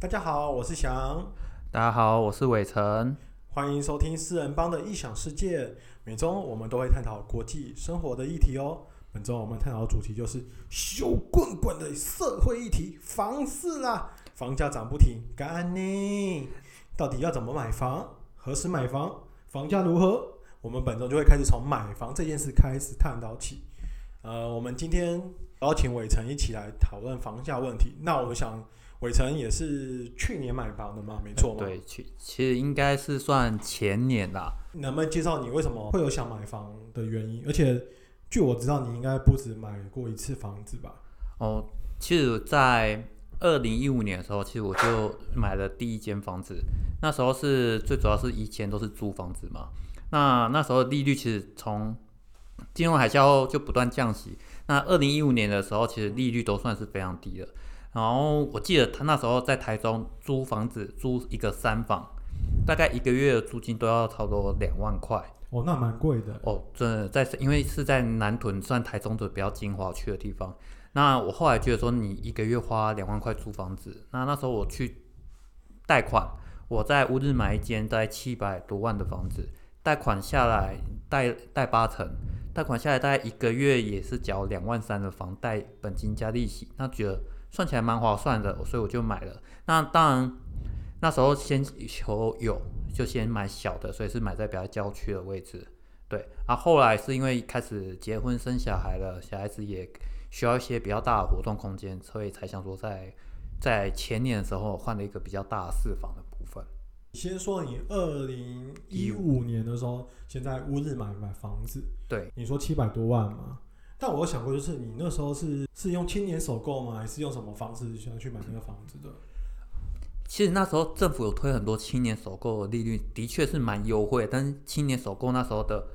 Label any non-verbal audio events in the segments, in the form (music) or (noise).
大家好，我是翔，大家好，我是伟成。欢迎收听四人帮的异想世界。每周我们都会探讨国际生活的议题哦。本周我们探讨的主题就是羞棍棍的社会议题——房市啦。房价涨不停，干呢？到底要怎么买房？何时买房？房价如何？我们本周就会开始从买房这件事开始探讨起。呃，我们今天邀请伟成一起来讨论房价问题。那我想，伟成也是去年买房的嘛，没错吗？对，其其实应该是算前年啦。能不能介绍你为什么会有想买房的原因？而且，据我知道，你应该不止买过一次房子吧？哦，其实，在二零一五年的时候，其实我就买了第一间房子。那时候是最主要是以前都是租房子嘛。那那时候利率其实从金融海啸后就不断降息。那二零一五年的时候，其实利率都算是非常低的。然后我记得他那时候在台中租房子，租一个三房，大概一个月的租金都要差不多两万块。哦，那蛮贵的。哦，真的在，因为是在南屯，算台中的比较精华区的地方。那我后来觉得说，你一个月花两万块租房子，那那时候我去贷款，我在乌日买一间在七百多万的房子。贷款下来，贷贷八成，贷款下来大概一个月也是缴两万三的房贷本金加利息，那觉得算起来蛮划算的，所以我就买了。那当然那时候先求有，就先买小的，所以是买在比较郊区的位置。对，啊，后来是因为开始结婚生小孩了，小孩子也需要一些比较大的活动空间，所以才想说在在前年的时候换了一个比较大的四房的部分。先说你二零一五年的时候，先在乌日买买房子，对，你说七百多万嘛？但我有想过，就是你那时候是是用青年首购吗？还是用什么方式想去买那个房子的？其实那时候政府有推很多青年首购的利率，的确是蛮优惠，但是青年首购那时候的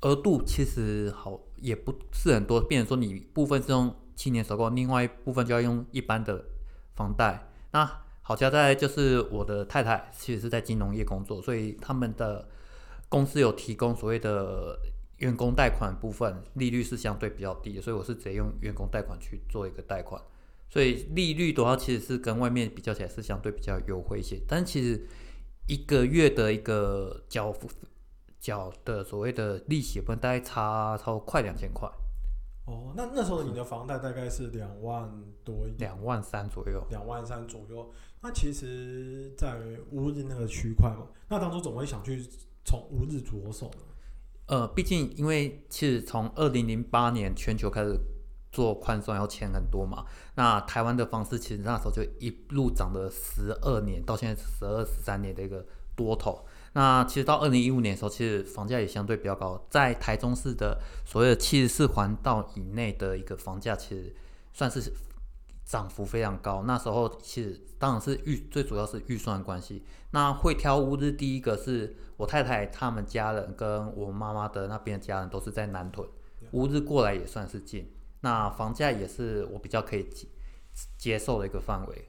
额度其实好也不是很多，变成说你部分是用青年首购，另外一部分就要用一般的房贷，那。好家在就是我的太太其实是在金融业工作，所以他们的公司有提供所谓的员工贷款部分，利率是相对比较低的，所以我是直接用员工贷款去做一个贷款，所以利率的话其实是跟外面比较起来是相对比较优惠一些，但其实一个月的一个缴付缴的所谓的利息分大概差超快两千块。哦，那那时候你的房贷大概是两万多，两万三左右，两万三左右。那其实，在乌日那个区块嘛，那当初怎么会想去从乌日着手呢？呃，毕竟因为其实从二零零八年全球开始做宽松，要钱很多嘛。那台湾的方式其实那时候就一路涨了十二年，到现在十二十三年的一个多头。那其实到二零一五年的时候，其实房价也相对比较高，在台中市的所谓的七十四环道以内的一个房价，其实算是。涨幅非常高，那时候其实当然是预最主要是预算关系。那会挑屋子，第一个是我太太他们家人跟我妈妈的那边的家人都是在南屯，屋子过来也算是近。那房价也是我比较可以接接受的一个范围。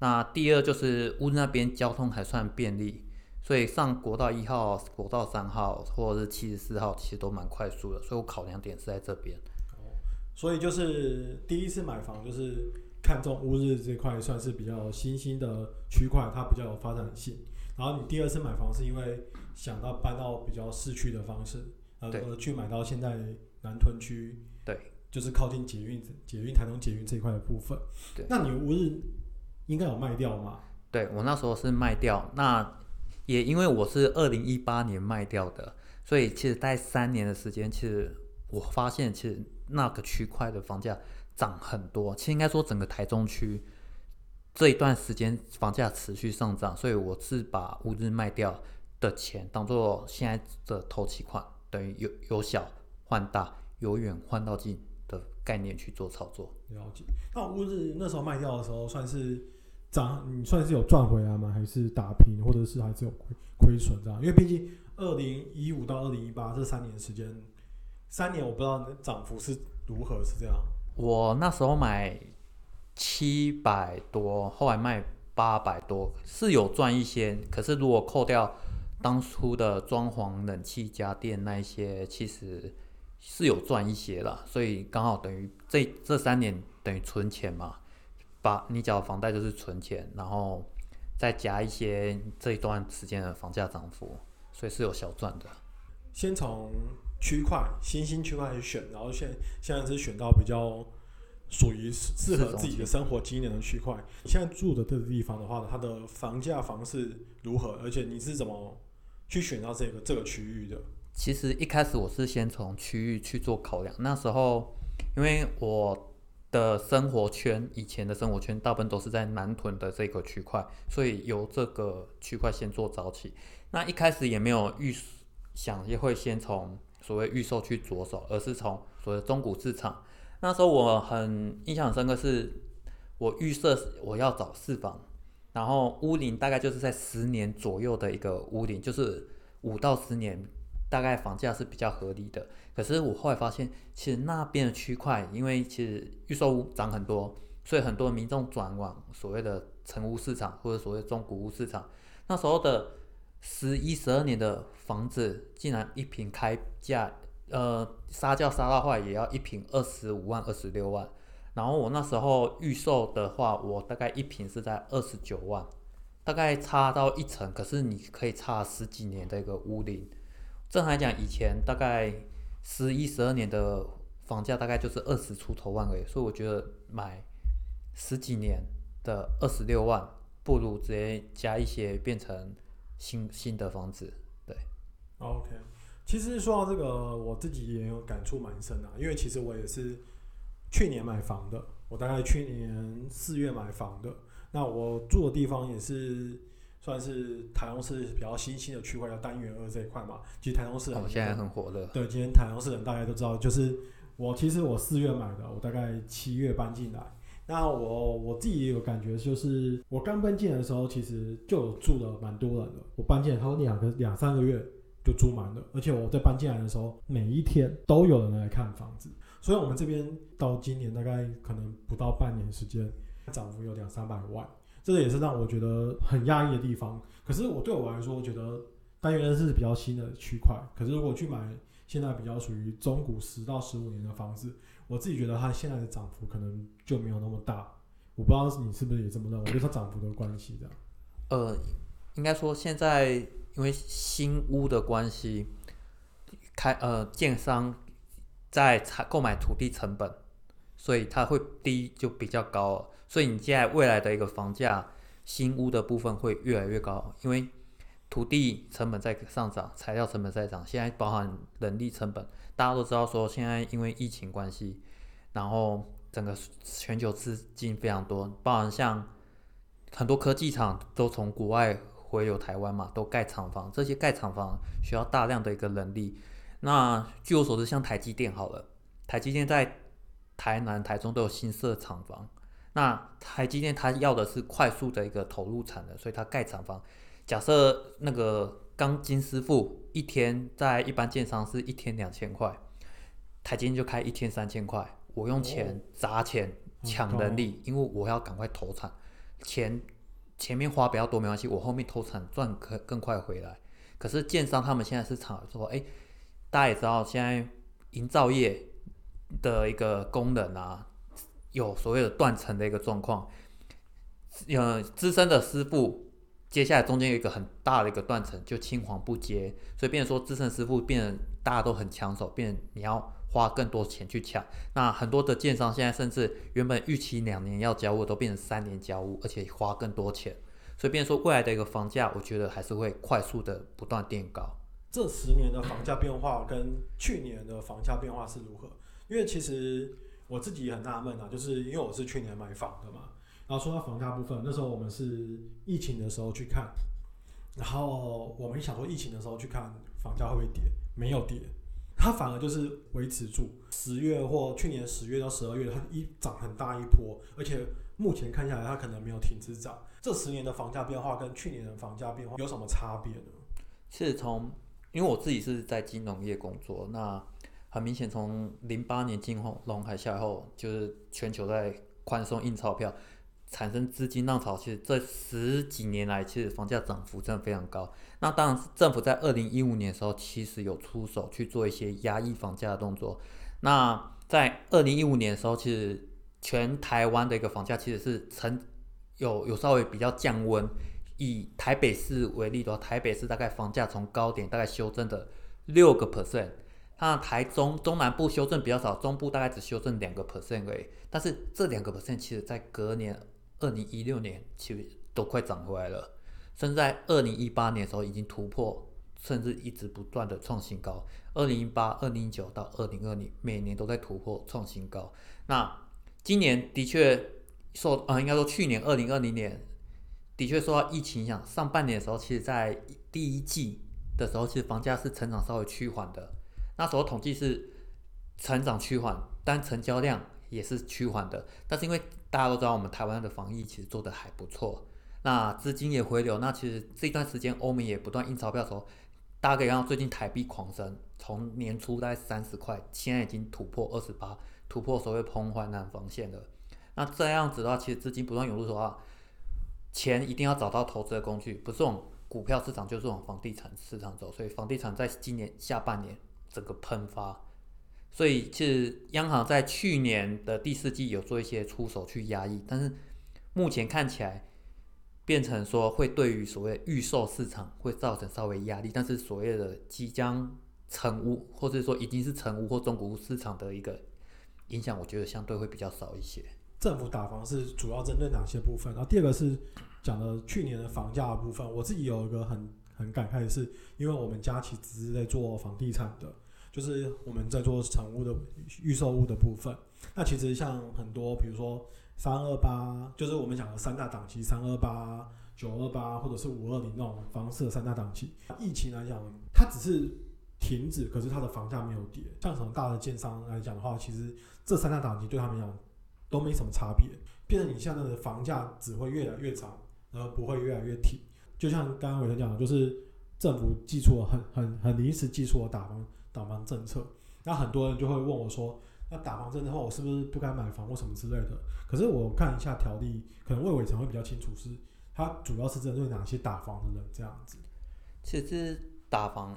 那第二就是屋子那边交通还算便利，所以上国道一号、国道三号或者是七十四号其实都蛮快速的，所以我考量点是在这边。哦，所以就是第一次买房就是。看中乌日这块算是比较新兴的区块，它比较有发展性。然后你第二次买房是因为想到搬到比较市区的方式，呃，去买到现在南屯区，对，就是靠近捷运、捷运台东捷运这一块的部分。对，那你乌日应该有卖掉吗？对我那时候是卖掉，那也因为我是二零一八年卖掉的，所以其实待三年的时间，其实我发现其实那个区块的房价。涨很多，其实应该说整个台中区这一段时间房价持续上涨，所以我是把物日卖掉的钱当做现在的投期款，等于由由小换大，由远换到近的概念去做操作。了解。那物日那时候卖掉的时候，算是涨，你算是有赚回来吗？还是打平，或者是还是有亏亏损这样？因为毕竟二零一五到二零一八这三年时间，三年我不知道涨幅是如何，是这样。我那时候买七百多，后来卖八百多，是有赚一些。可是如果扣掉当初的装潢、冷气、家电那一些，其实是有赚一些了。所以刚好等于这这三年等于存钱嘛，把你缴房贷就是存钱，然后再加一些这一段时间的房价涨幅，所以是有小赚的。先从区块新兴区块去选，然后现现在是选到比较属于适合自己的生活机能的区块。现在住的这个地方的话，它的房价房市如何？而且你是怎么去选到这个这个区域的？其实一开始我是先从区域去做考量，那时候因为我的生活圈以前的生活圈大部分都是在南屯的这个区块，所以由这个区块先做早起。那一开始也没有预想也会先从所谓预售去着手，而是从所谓中古市场。那时候我很印象深刻，是我预设我要找四房，然后屋龄大概就是在十年左右的一个屋龄，就是五到十年，大概房价是比较合理的。可是我后来发现，其实那边的区块，因为其实预售屋涨很多，所以很多民众转往所谓的成屋市场或者所谓中古屋市场。那时候的十一、十二年的房子，竟然一平开价。呃，杀价杀到坏也要一平二十五万、二十六万，然后我那时候预售的话，我大概一平是在二十九万，大概差到一层，可是你可以差十几年的一个屋龄。正常来讲，以前大概十一、十二年的房价大概就是二十出头万而已，所以我觉得买十几年的二十六万，不如直接加一些变成新新的房子。对，OK。其实说到这个，我自己也有感触蛮深的，因为其实我也是去年买房的，我大概去年四月买房的。那我住的地方也是算是台中市比较新兴的区块，叫单元二这一块嘛。其实台中市哦，现在很火热。对，今天台中市人大家都知道，就是我其实我四月买的，我大概七月搬进来。那我我自己也有感觉，就是我刚搬进来的时候，其实就住了蛮多人的。我搬进来后两个两三个月。就租满了，而且我在搬进来的时候，每一天都有人来看房子，所以我们这边到今年大概可能不到半年时间，涨幅有两三百万，这个也是让我觉得很压抑的地方。可是我对我来说，我觉得单元是比较新的区块，可是如果去买现在比较属于中古十到十五年的房子，我自己觉得它现在的涨幅可能就没有那么大。我不知道你是不是也这么认为？我觉得它涨幅的关系这样。呃，应该说现在。因为新屋的关系，开呃建商在采购买土地成本，所以它会低就比较高，所以你现在未来的一个房价，新屋的部分会越来越高，因为土地成本在上涨，材料成本在涨，现在包含人力成本，大家都知道说现在因为疫情关系，然后整个全球资金非常多，包含像很多科技厂都从国外。回流台湾嘛，都盖厂房，这些盖厂房需要大量的一个人力。那据我所知，像台积电好了，台积电在台南、台中都有新设厂房。那台积电它要的是快速的一个投入产能，所以它盖厂房。假设那个钢筋师傅一天在一般建商是一天两千块，台积电就开一天三千块。我用钱砸钱抢人力，因为我要赶快投产，钱。前面花比较多没关系，我后面投产赚可更快回来。可是建商他们现在是炒说，哎，大家也知道现在营造业的一个功能啊，有所谓的断层的一个状况。呃，资深的师傅接下来中间有一个很大的一个断层，就青黄不接，所以变成说资深师傅变大家都很抢手，变你要。花更多钱去抢，那很多的建商现在甚至原本预期两年要交屋，都变成三年交屋，而且花更多钱，所以变说未来的一个房价，我觉得还是会快速的不断垫高。这十年的房价变化跟去年的房价变化是如何？因为其实我自己很纳闷啊，就是因为我是去年买房的嘛，然后说到房价部分，那时候我们是疫情的时候去看，然后我们想说疫情的时候去看房价会不会跌，没有跌。它反而就是维持住十月或去年十月到十二月，它一涨很大一波，而且目前看下来，它可能没有停止涨。这十年的房价变化跟去年的房价变化有什么差别呢？是从，因为我自己是在金融业工作，那很明显从零八年金融海啸后，就是全球在宽松印钞票。产生资金浪潮，其实这十几年来，其实房价涨幅真的非常高。那当然，政府在二零一五年的时候，其实有出手去做一些压抑房价的动作。那在二零一五年的时候，其实全台湾的一个房价其实是成有有稍微比较降温，以台北市为例的话，台北市大概房价从高点大概修正的六个 percent，那台中中南部修正比较少，中部大概只修正两个 percent 而已。但是这两个 percent 其实在隔年二零一六年其实都快涨回来了，甚至在二零一八年的时候已经突破，甚至一直不断的创新高。二零一八、二零一九到二零二零，每年都在突破创新高。那今年的确受啊，应该说去年二零二零年的确受到疫情影响，上半年的时候，其实在第一季的时候，其实房价是成长稍微趋缓的。那时候统计是成长趋缓，但成交量也是趋缓的。但是因为大家都知道，我们台湾的防疫其实做的还不错，那资金也回流。那其实这段时间欧美也不断印钞票的时候。大家可以看，最近台币狂升，从年初大概三十块，现在已经突破二十八，突破所谓崩坏难防线了。那这样子的话，其实资金不断涌入的话，钱一定要找到投资的工具，不是往股票市场，就是往房地产市场走。所以房地产在今年下半年整个喷发，所以其实央行在去年的第四季有做一些出手去压抑，但是目前看起来。变成说会对于所谓预售市场会造成稍微压力，但是所谓的即将成屋，或者说已经是成屋或中古屋市场的一个影响，我觉得相对会比较少一些。政府打房是主要针对哪些部分？然后第二个是讲的去年的房价的部分。我自己有一个很很感慨的是，因为我们家其实是在做房地产的，就是我们在做成屋的预售屋的部分。那其实像很多，比如说。三二八就是我们讲的三大档期，三二八、九二八或者是五二零那种方式的三大档期。疫情来讲，它只是停止，可是它的房价没有跌。像从大的建商来讲的话，其实这三大档期对他们讲都没什么差别。变成你现在的房价只会越来越涨，而不会越来越停。就像刚刚伟成讲的，就是政府寄出了很很很临时寄出了打房打房政策，那很多人就会问我说。那打房证的话，我是不是不该买房或什么之类的？可是我看一下条例，可能魏伟成会比较清楚，是它主要是针对哪些打房的人这样子。其实打房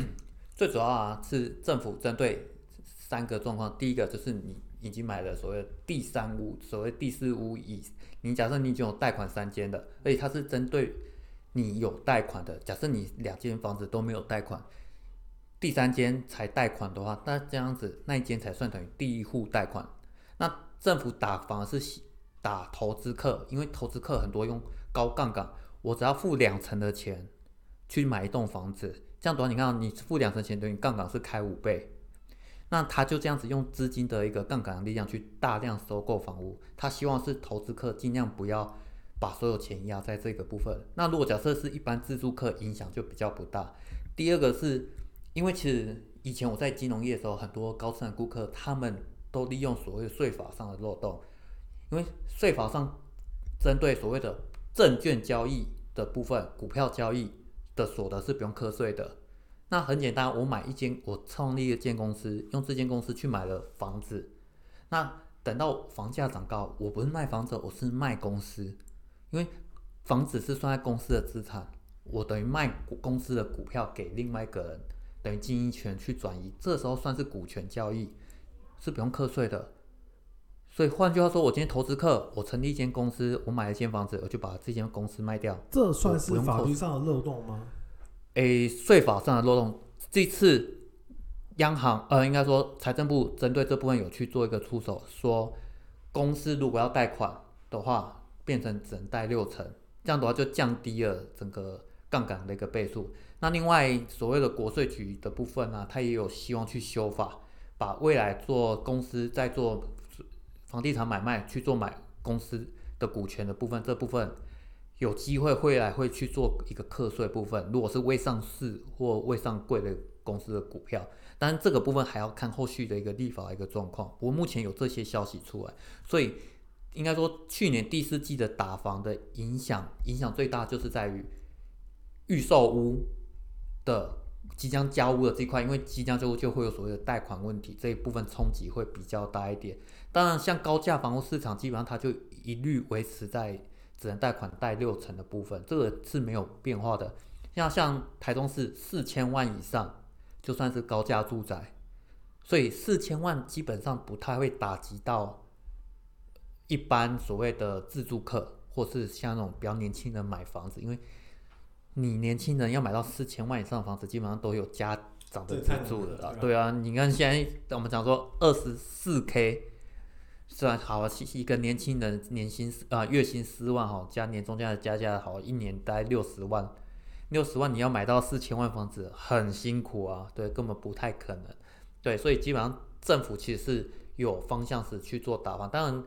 (coughs) 最主要啊是政府针对三个状况，第一个就是你已经买了所谓第三屋、所谓第四屋以，你假设你已经有贷款三间的，而且它是针对你有贷款的，假设你两间房子都没有贷款。第三间才贷款的话，那这样子那一间才算等于第一户贷款。那政府打房是打投资客，因为投资客很多用高杠杆，我只要付两成的钱去买一栋房子，这样的话，你看你付两成钱，等于杠杆是开五倍。那他就这样子用资金的一个杠杆力量去大量收购房屋，他希望是投资客尽量不要把所有钱压在这个部分。那如果假设是一般自住客，影响就比较不大。第二个是。因为其实以前我在金融业的时候，很多高层的顾客他们都利用所谓税法上的漏洞，因为税法上针对所谓的证券交易的部分，股票交易的所得是不用课税的。那很简单，我买一间，我创立一间公司，用这间公司去买了房子，那等到房价涨高，我不是卖房子，我是卖公司，因为房子是算在公司的资产，我等于卖公司的股票给另外一个人。等于经营权去转移，这时候算是股权交易，是不用课税的。所以换句话说，我今天投资客，我成立一间公司，我买了一间房子，我就把这间公司卖掉，这算是法律上的漏洞吗？诶，税法上的漏洞。这次央行呃，应该说财政部针对这部分有去做一个出手，说公司如果要贷款的话，变成只能贷六成，这样的话就降低了整个杠杆的一个倍数。那另外所谓的国税局的部分呢，它也有希望去修法，把未来做公司在做房地产买卖去做买公司的股权的部分，这部分有机会未来会去做一个课税部分。如果是未上市或未上柜的公司的股票，当然这个部分还要看后续的一个立法一个状况。不过目前有这些消息出来，所以应该说去年第四季的打房的影响，影响最大就是在于预售屋。的即将交屋的这块，因为即将交屋就会有所谓的贷款问题，这一部分冲击会比较大一点。当然，像高价房屋市场，基本上它就一律维持在只能贷款贷六成的部分，这个是没有变化的。像像台中市四千万以上，就算是高价住宅，所以四千万基本上不太会打击到一般所谓的自住客。或是像那种比较年轻人买房子，因为你年轻人要买到四千万以上的房子，基本上都有家长的资助的啦。对啊你看现在我们讲说二十四 K，虽然好一个年轻人年薪啊、月薪四万哈，加年终加的加价好，一年大概六十万，六十万你要买到四千万房子很辛苦啊，对，根本不太可能。对，所以基本上政府其实是有方向是去做打房，当然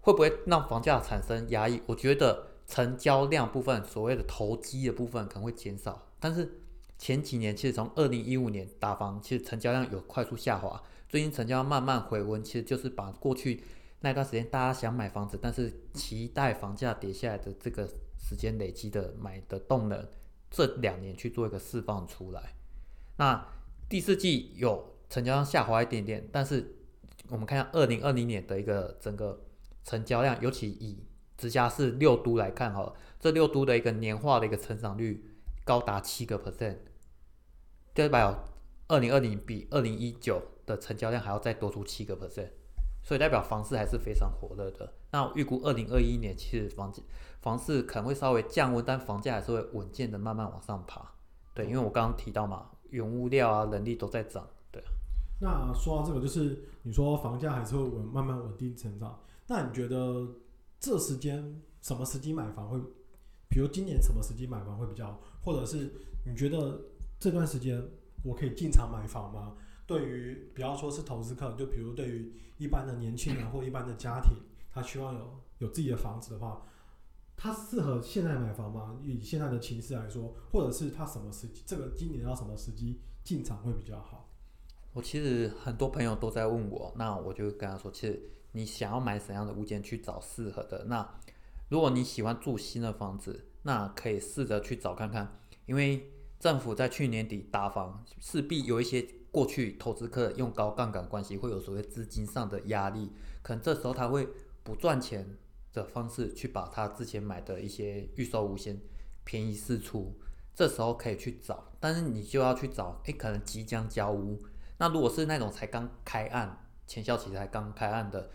会不会让房价产生压抑？我觉得成交量部分，所谓的投机的部分可能会减少，但是前几年其实从二零一五年打房，其实成交量有快速下滑，最近成交量慢慢回温，其实就是把过去那段时间大家想买房子，但是期待房价跌下来的这个时间累积的买的动能，这两年去做一个释放出来。那第四季有成交量下滑一点点，但是我们看下二零二零年的一个整个成交量，尤其以直辖市六都来看哈，这六都的一个年化的一个成长率高达七个 percent，代表二零二零比二零一九的成交量还要再多出七个 percent，所以代表房市还是非常火热的。那预估二零二一年其实房房市可能会稍微降温，但房价还是会稳健的慢慢往上爬。对，因为我刚刚提到嘛，原物料啊、人力都在涨。对，那说到这个，就是你说房价还是会稳慢慢稳定成长，那你觉得这时间什么时机买房会，比如今年什么时机买房会比较好，或者是你觉得这段时间我可以进场买房吗？对于不要说是投资客，就比如对于一般的年轻人或一般的家庭，他希望有有自己的房子的话，他适合现在买房吗？以现在的情势来说，或者是他什么时机，这个今年要什么时机进场会比较好？我其实很多朋友都在问我，那我就跟他说，其实你想要买怎样的物件去找适合的。那如果你喜欢住新的房子，那可以试着去找看看，因为政府在去年底打房，势必有一些过去投资客用高杠杆关系会有所谓资金上的压力，可能这时候他会不赚钱的方式去把他之前买的一些预售物先便宜释出，这时候可以去找，但是你就要去找，诶，可能即将交屋。那如果是那种才刚开案，前效期才刚开案的，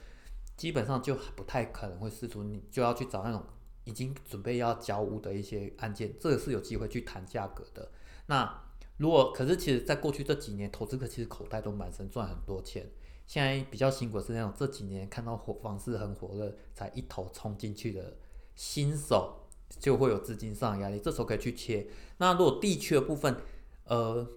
基本上就不太可能会释出，你就要去找那种已经准备要交屋的一些案件，这个是有机会去谈价格的。那如果可是其实在过去这几年，投资客其实口袋都满身，赚很多钱。现在比较辛苦的是那种这几年看到火房市很火热，才一头冲进去的新手，就会有资金上的压力，这时候可以去切。那如果地区的部分，呃。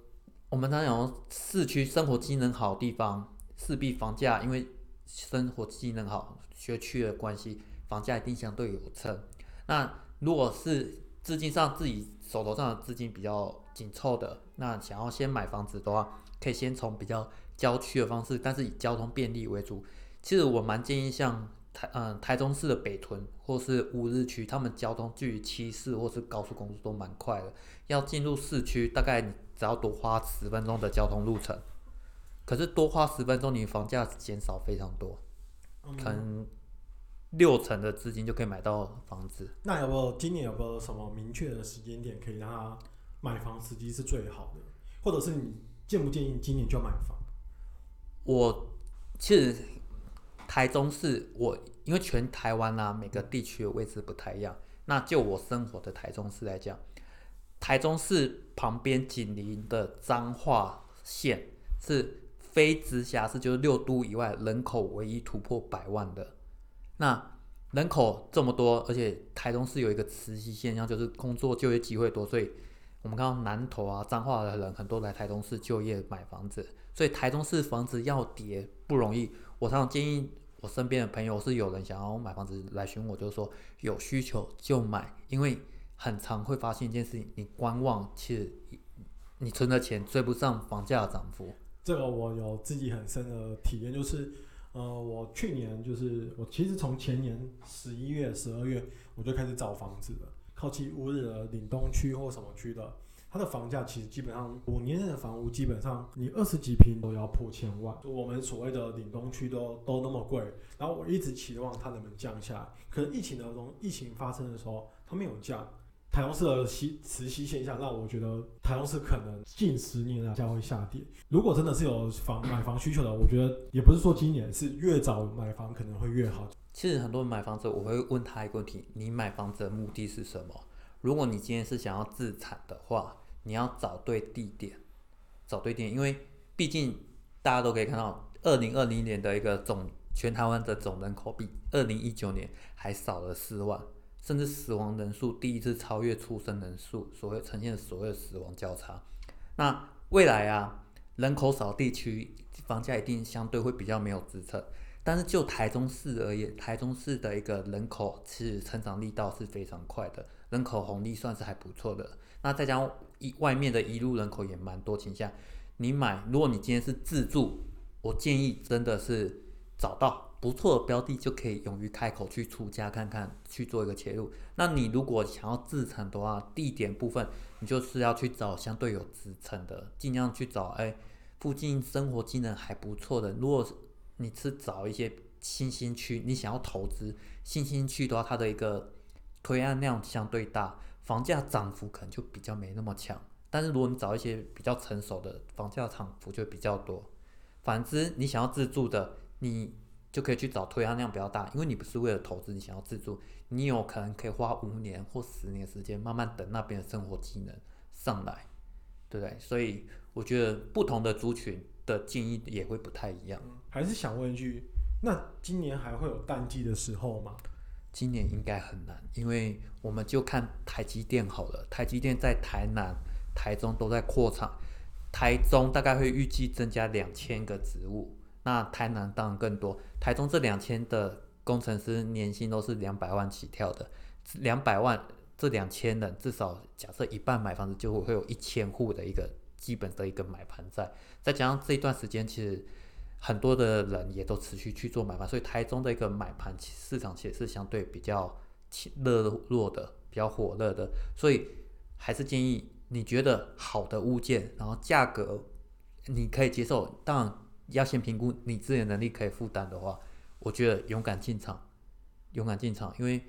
我们常讲市区生活机能好的地方，势必房价因为生活机能好，学区的关系，房价一定相对有撑。那如果是资金上自己手头上的资金比较紧凑的，那想要先买房子的话，可以先从比较郊区的方式，但是以交通便利为主。其实我蛮建议像台嗯台中市的北屯或是乌日区，他们交通距离七市或是高速公路都蛮快的。要进入市区，大概你只要多花十分钟的交通路程，可是多花十分钟，你房价减少非常多，可能六成的资金就可以买到房子。那有没有今年有没有什么明确的时间点可以让他买房时机是最好的？或者是你建不建议今年就买房？我其实台中市，我因为全台湾啊每个地区的位置不太一样，那就我生活的台中市来讲。台中市旁边紧邻的彰化县是非直辖市，就是六都以外人口唯一突破百万的。那人口这么多，而且台中市有一个磁吸现象，就是工作就业机会多，所以我们看到南投啊、彰化的人很多来台中市就业买房子，所以台中市房子要跌不容易。我常常建议我身边的朋友是有人想要买房子来询我，就是说有需求就买，因为。很常会发现一件事情，你观望，其实你存的钱追不上房价的涨幅。这个我有自己很深的体验，就是呃，我去年就是我其实从前年十一月、十二月我就开始找房子了，靠近乌日的岭东区或什么区的，它的房价其实基本上五年内的房屋基本上你二十几平都要破千万，我们所谓的岭东区都都那么贵，然后我一直期望它能不能降下来，可是疫情的中疫情发生的时候它没有降。台中市的息磁吸现象，让我觉得台中市可能近十年啊价会下跌。如果真的是有房买房需求的，我觉得也不是说今年是越早买房可能会越好。其实很多人买房子，我会问他一个问题：你买房子的目的是什么？如果你今天是想要自产的话，你要找对地点，找对地点，因为毕竟大家都可以看到，二零二零年的一个总全台湾的总人口比二零一九年还少了四万，甚至死亡人数第一次超越出生人数，所谓呈现所谓的死亡交叉。那未来啊，人口少地区房价一定相对会比较没有支撑。但是就台中市而言，台中市的一个人口其实成长力道是非常快的，人口红利算是还不错的。那再加上一外面的一路人口也蛮多倾向，你买，如果你今天是自住，我建议真的是找到不错的标的就可以勇于开口去出价看看，去做一个切入。那你如果想要自产的话，地点部分你就是要去找相对有支撑的，尽量去找哎附近生活机能还不错的。如果你是找一些新兴区，你想要投资新兴区的话，它的一个推案量相对大，房价涨幅可能就比较没那么强。但是如果你找一些比较成熟的，房价涨幅就比较多。反之，你想要自住的，你就可以去找推案量比较大，因为你不是为了投资，你想要自住，你有可能可以花五年或十年时间，慢慢等那边的生活技能上来，对不对？所以我觉得不同的族群的建议也会不太一样。还是想问一句，那今年还会有淡季的时候吗？今年应该很难，因为我们就看台积电好了。台积电在台南、台中都在扩厂，台中大概会预计增加两千个职务，那台南当然更多。台中这两千的工程师年薪都是两百万起跳的，两百万这两千人至少假设一半买房子，就会会有一千户的一个基本的一个买盘在，再加上这一段时间其实。很多的人也都持续去做买盘，所以台中的一个买盘市场其实是相对比较热络的，比较火热的。所以还是建议你觉得好的物件，然后价格你可以接受，当然要先评估你自己的能力可以负担的话，我觉得勇敢进场，勇敢进场，因为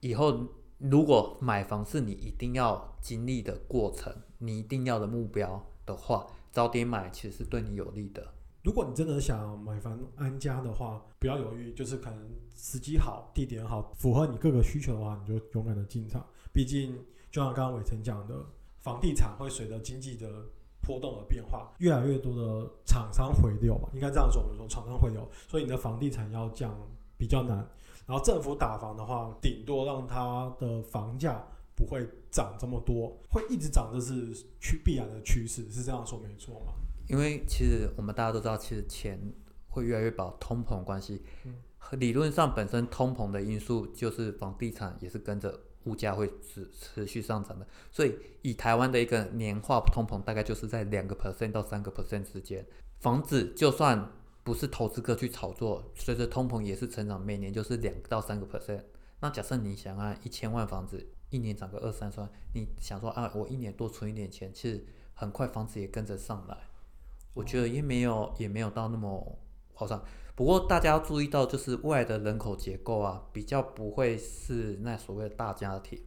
以后如果买房是你一定要经历的过程，你一定要的目标的话，早点买其实是对你有利的。如果你真的想买房安家的话，不要犹豫，就是可能时机好、地点好、符合你各个需求的话，你就勇敢的进场。毕竟，就像刚刚伟成讲的，房地产会随着经济的波动的变化，越来越多的厂商回流嘛，应该这样说，我们说厂商回流，所以你的房地产要降比较难。然后政府打房的话，顶多让它的房价不会涨这么多，会一直涨，这是趋必然的趋势，是这样说没错吗？因为其实我们大家都知道，其实钱会越来越薄，通膨关系，和理论上本身通膨的因素就是房地产也是跟着物价会持持续上涨的，所以以台湾的一个年化通膨大概就是在两个 percent 到三个 percent 之间，房子就算不是投资客去炒作，随着通膨也是成长，每年就是两到三个 percent。那假设你想按一千万房子一年涨个二三十万，你想说啊，我一年多存一点钱，其实很快房子也跟着上来。我觉得也没有也没有到那么夸张，不过大家要注意到，就是未来的人口结构啊，比较不会是那所谓的大家庭，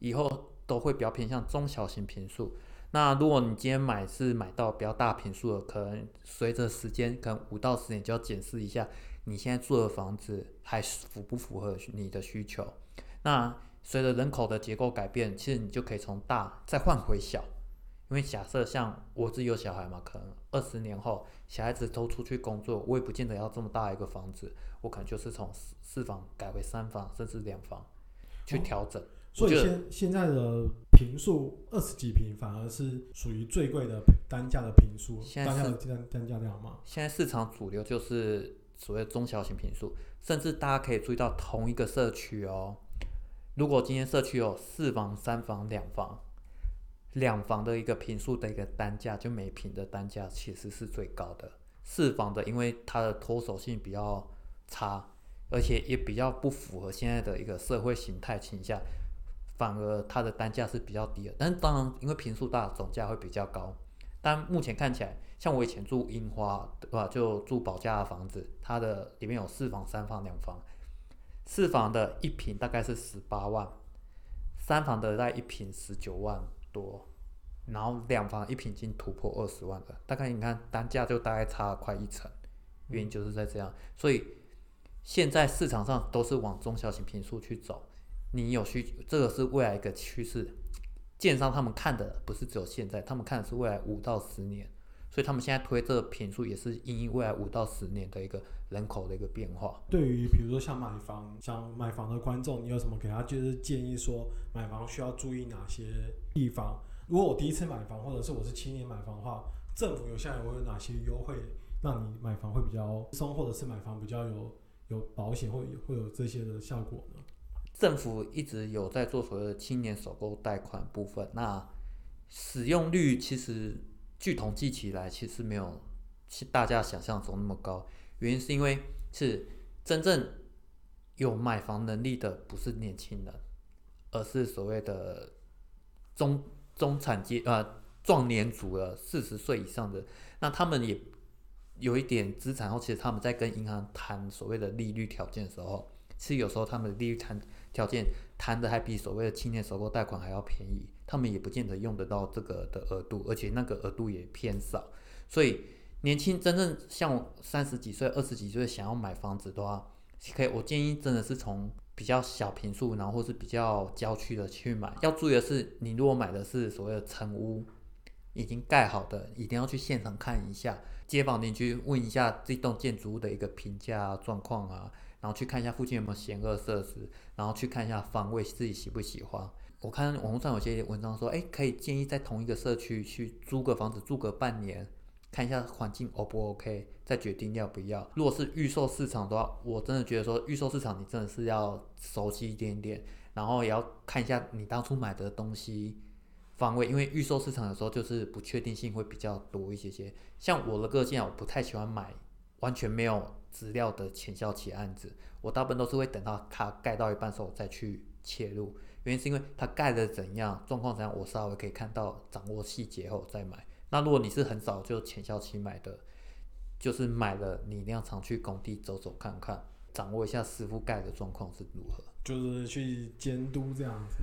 以后都会比较偏向中小型平数。那如果你今天买是买到比较大平数的，可能随着时间，可能五到十年就要检视一下你现在住的房子还符不符合你的需求。那随着人口的结构改变，其实你就可以从大再换回小。因为假设像我自己有小孩嘛，可能二十年后小孩子都出去工作，我也不见得要这么大一个房子，我可能就是从四四房改为三房甚至两房去调整。所以现现在的平数二十几平反而是属于最贵的单价的平数，单价的单单价量吗？现在市场主流就是所谓中小型平数，甚至大家可以注意到同一个社区哦，如果今天社区有四房、三房、两房。两房的一个平数的一个单价，就每平的单价其实是最高的。四房的，因为它的脱手性比较差，而且也比较不符合现在的一个社会形态倾向，反而它的单价是比较低的。但当然，因为平数大，总价会比较高。但目前看起来，像我以前住樱花，对吧？就住保价的房子，它的里面有四房、三房、两房。四房的一平大概是十八万。三房的在一平十九万多，然后两房一平已经突破二十万了，大概你看单价就大概差了快一成，原因就是在这样，所以现在市场上都是往中小型平数去走，你有需这个是未来一个趋势，建商他们看的不是只有现在，他们看的是未来五到十年，所以他们现在推这个平数也是因应未来五到十年的一个人口的一个变化。对于比如说像买房、想买房的观众，你有什么给他就是建议说买房需要注意哪些地方？如果我第一次买房，或者是我是青年买房的话，政府有下来我有哪些优惠，让你买房会比较松，或者是买房比较有有保险，会会有这些的效果呢？政府一直有在做所谓的青年首购贷款部分，那使用率其实据统计起来，其实没有是大家想象中那么高。原因是因为是真正有买房能力的不是年轻人，而是所谓的中中产阶呃壮年族了，四十岁以上的，那他们也有一点资产后，其实他们在跟银行谈所谓的利率条件的时候，其实有时候他们的利率谈条件谈的还比所谓的青年首购贷款还要便宜，他们也不见得用得到这个的额度，而且那个额度也偏少，所以年轻真正像三十几岁、二十几岁想要买房子的话，可以我建议真的是从比较小平数，然后或是比较郊区的去买。要注意的是，你如果买的是所谓的成屋，已经盖好的，一定要去现场看一下，街坊邻居问一下这栋建筑物的一个评价状况啊。然后去看一下附近有没有险恶设施，然后去看一下方位自己喜不喜欢。我看网络上有些文章说，哎，可以建议在同一个社区去租个房子住个半年，看一下环境 O 不 OK，再决定要不要。如果是预售市场的话，我真的觉得说预售市场你真的是要熟悉一点点，然后也要看一下你当初买的东西方位，因为预售市场有时候就是不确定性会比较多一些些。像我的个性啊，我不太喜欢买完全没有。资料的前效期案子，我大部分都是会等到它盖到一半时候再去切入，原因是因为它盖的怎样，状况怎样，我稍微可以看到掌握细节后再买。那如果你是很早就前效期买的，就是买了你一定要常去工地走走看看，掌握一下师傅盖的状况是如何，就是去监督这样子。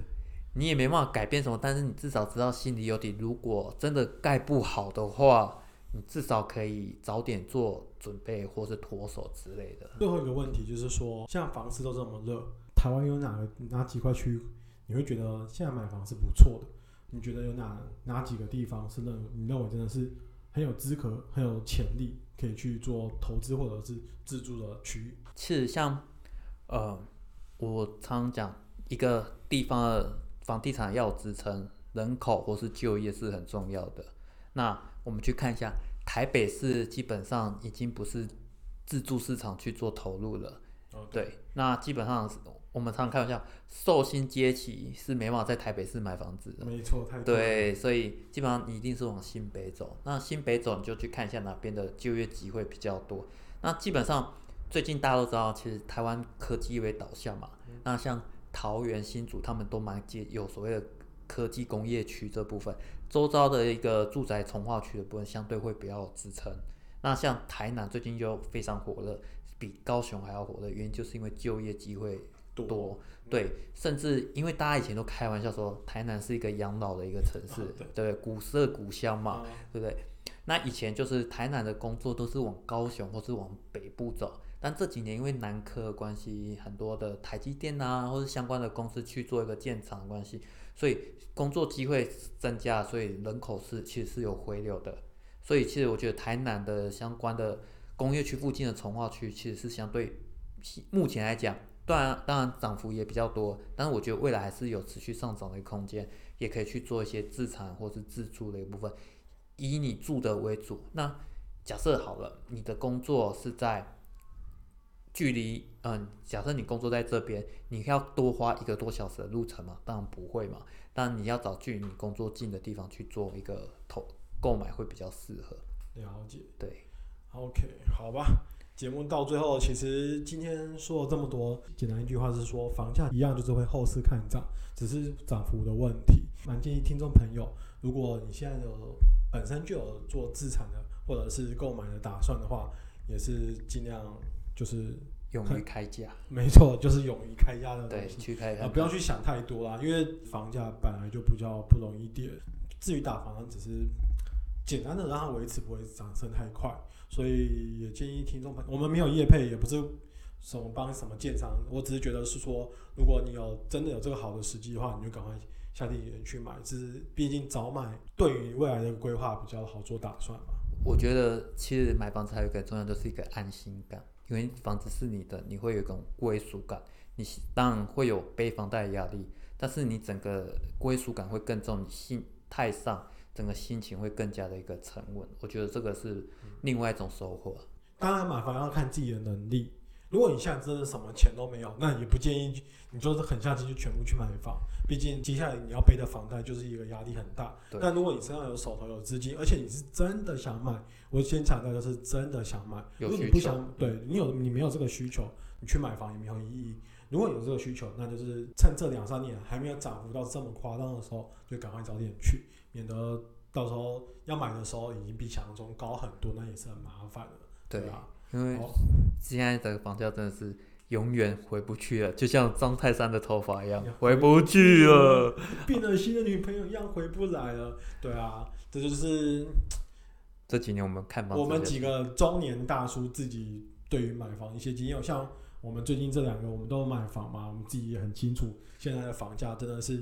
你也没办法改变什么，但是你至少知道心里有底。如果真的盖不好的话，你至少可以早点做准备，或是脱手之类的。最后一个问题就是说，像房子都这么热，台湾有哪个哪几块区你会觉得现在买房是不错的？你觉得有哪哪几个地方是认你认为真的是很有资格、很有潜力可以去做投资或者是自住的区域？其实像呃，我常常讲，一个地方的房地产要支撑人口或是就业是很重要的。那我们去看一下，台北市基本上已经不是自住市场去做投入了。对，那基本上我们常常开玩笑，寿星阶级是没办法在台北市买房子的。没错，太对，所以基本上你一定是往新北走。那新北走，你就去看一下哪边的就业机会比较多。那基本上最近大家都知道，其实台湾科技为导向嘛。那像桃园、新竹，他们都蛮接有所谓的。科技工业区这部分，周遭的一个住宅从化区的部分相对会比较支撑。那像台南最近就非常火热，比高雄还要火的，原因就是因为就业机会多。对，甚至因为大家以前都开玩笑说，台南是一个养老的一个城市，对，古色古香嘛，对不对？那以前就是台南的工作都是往高雄或是往北部走，但这几年因为南科的关系，很多的台积电啊，或是相关的公司去做一个建厂的关系。所以工作机会增加，所以人口是其实是有回流的。所以其实我觉得台南的相关的工业区附近的从化区，其实是相对目前来讲，当然当然涨幅也比较多，但是我觉得未来还是有持续上涨的空间，也可以去做一些自产或是自住的一部分，以你住的为主。那假设好了，你的工作是在。距离，嗯，假设你工作在这边，你要多花一个多小时的路程嘛？当然不会嘛。但你要找距离你工作近的地方去做一个投购买会比较适合。了解。对。OK，好吧。节目到最后，其实今天说了这么多，简单一句话是说，房价一样就是会后市看涨，只是涨幅的问题。蛮建议听众朋友，如果你现在有本身就有做资产的或者是购买的打算的话，也是尽量。就是勇于开价，没错，就是勇于开价的对，东西。去开啊，不要去想太多啦，因为房价本来就比较不容易跌。至于打房，只是简单的让它维持，不会涨升太快。所以也建议听众朋友，我们没有业配，也不是什么帮什么建商，我只是觉得是说，如果你有真的有这个好的时机的话，你就赶快下定决心去买。只是毕竟早买对于未来的规划比较好做打算嘛。我觉得其实买房子还有一个重要，就是一个安心感，因为房子是你的，你会有一种归属感。你当然会有背房贷的压力，但是你整个归属感会更重，你心态上整个心情会更加的一个沉稳。我觉得这个是另外一种收获。当然，买房要看自己的能力。如果你现在真的什么钱都没有，那也不建议你就是狠下心就全部去买房。毕竟接下来你要背的房贷就是一个压力很大。对但如果你身上有手头有资金，而且你是真的想买，我先强调就是真的想买。有如果你不想，对你有你没有这个需求，你去买房也没有意义。如果有这个需求，那就是趁这两三年还没有涨幅到这么夸张的时候，就赶快早点去，免得到时候要买的时候已经比想象中高很多，那也是很麻烦的。对，啊，因为现在的房价真的是永远回不去了，就像张泰山的头发一样呀，回不去了。变了心的女朋友一样回不来了。对啊，这就是这几年我们看房我们几个中年大叔自己对于买房一些经验。像我们最近这两个，我们都有买房嘛，我们自己也很清楚，现在的房价真的是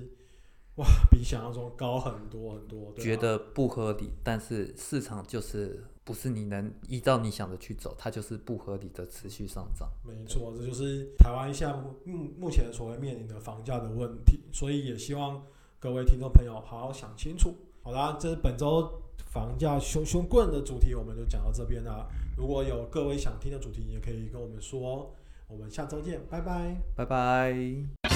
哇，比想象中高很多很多。觉得不合理，但是市场就是不是你能依照你想的去走，它就是不合理的持续上涨。没错，这就是台湾现在目目目前所谓面临的房价的问题，所以也希望各位听众朋友好好想清楚。好啦，这是本周房价凶凶棍的主题，我们就讲到这边啦。如果有各位想听的主题，也可以跟我们说。我们下周见，拜拜。拜拜。